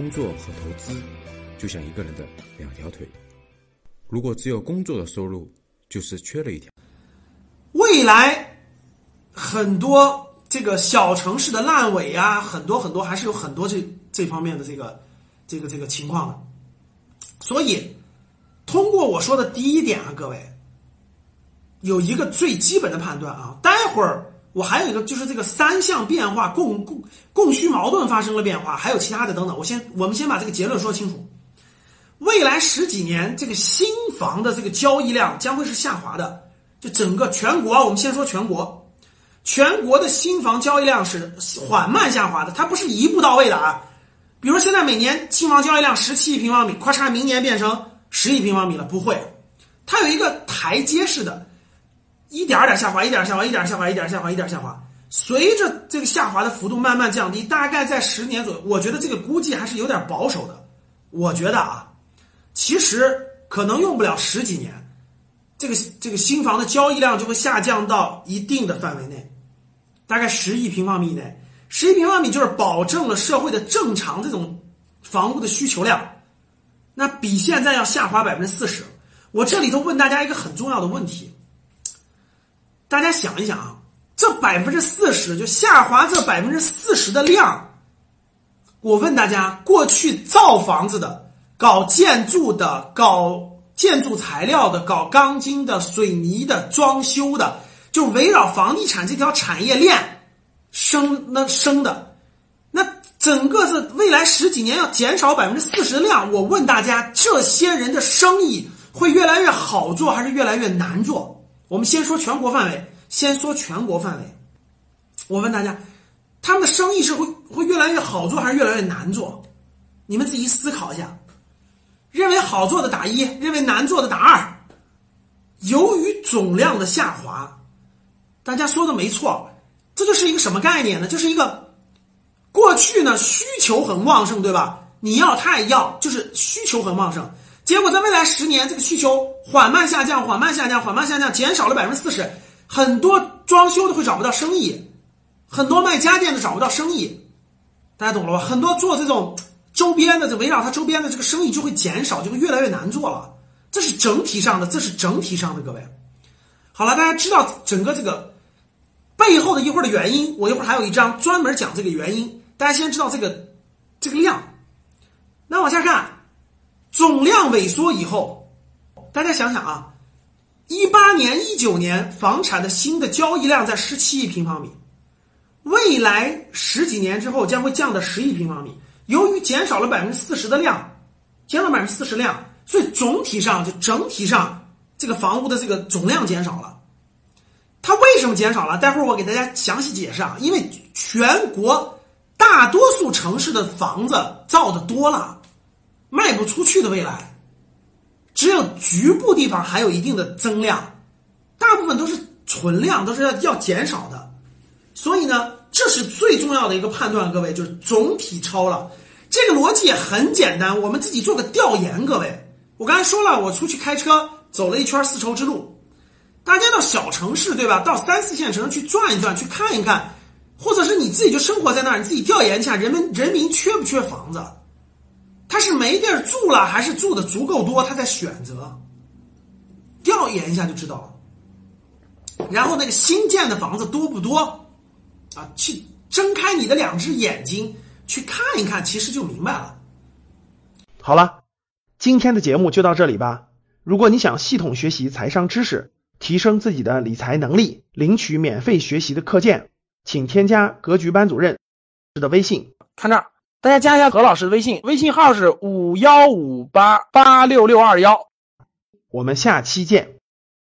工作和投资就像一个人的两条腿，如果只有工作的收入，就是缺了一条。未来很多这个小城市的烂尾啊，很多很多还是有很多这这方面的这个这个这个情况的。所以，通过我说的第一点啊，各位有一个最基本的判断啊。待会儿我还有一个就是这个三项变化供供供需矛盾发生了变化，还有其他的等等。我先我们先把这个结论说清楚。未来十几年，这个新房的这个交易量将会是下滑的。就整个全国，我们先说全国，全国的新房交易量是缓慢下滑的，它不是一步到位的啊。比如现在每年新房交易量十七亿平方米，咔嚓，明年变成十亿平方米了，不会，它有一个台阶式的，一点点下滑，一点下滑，一点下滑，一点下滑，一点下滑。随着这个下滑的幅度慢慢降低，大概在十年左右，我觉得这个估计还是有点保守的。我觉得啊，其实可能用不了十几年。这个这个新房的交易量就会下降到一定的范围内，大概十亿平方米以内。十亿平方米就是保证了社会的正常这种房屋的需求量，那比现在要下滑百分之四十。我这里头问大家一个很重要的问题，大家想一想啊，这百分之四十就下滑这百分之四十的量，我问大家，过去造房子的、搞建筑的、搞。建筑材料的、搞钢筋的、水泥的、装修的，就围绕房地产这条产业链生那生的，那整个是未来十几年要减少百分之四十的量。我问大家，这些人的生意会越来越好做，还是越来越难做？我们先说全国范围，先说全国范围。我问大家，他们的生意是会会越来越好做，还是越来越难做？你们自己思考一下。认为好做的打一，认为难做的打二。由于总量的下滑，大家说的没错，这就是一个什么概念呢？就是一个过去呢需求很旺盛，对吧？你要他也要，就是需求很旺盛。结果在未来十年，这个需求缓慢下降，缓慢下降，缓慢下降，减少了百分之四十。很多装修的会找不到生意，很多卖家电的找不到生意，大家懂了吧？很多做这种。周边的围绕它周边的这个生意就会减少，就会越来越难做了。这是整体上的，这是整体上的，各位。好了，大家知道整个这个背后的一会儿的原因，我一会儿还有一章专门讲这个原因。大家先知道这个这个量。那往下看，总量萎缩以后，大家想想啊，一八年、一九年房产的新的交易量在十七亿平方米，未来十几年之后将会降到十亿平方米。由于减少了百分之四十的量，减了百分之四十量，所以总体上就整体上这个房屋的这个总量减少了。它为什么减少了？待会儿我给大家详细解释啊。因为全国大多数城市的房子造的多了，卖不出去的未来，只有局部地方还有一定的增量，大部分都是存量，都是要要减少的。所以呢，这是最重要的一个判断，各位就是总体超了。这个逻辑也很简单，我们自己做个调研，各位。我刚才说了，我出去开车走了一圈丝绸之路，大家到小城市对吧？到三四线城市去转一转，去看一看，或者是你自己就生活在那儿，你自己调研一下，人们人民缺不缺房子？他是没地儿住了，还是住的足够多，他在选择？调研一下就知道了。然后那个新建的房子多不多？啊，去睁开你的两只眼睛。去看一看，其实就明白了。好了，今天的节目就到这里吧。如果你想系统学习财商知识，提升自己的理财能力，领取免费学习的课件，请添加格局班主任的微信。看这儿，大家加一下何老师的微信，微信号是五幺五八八六六二幺。我们下期见。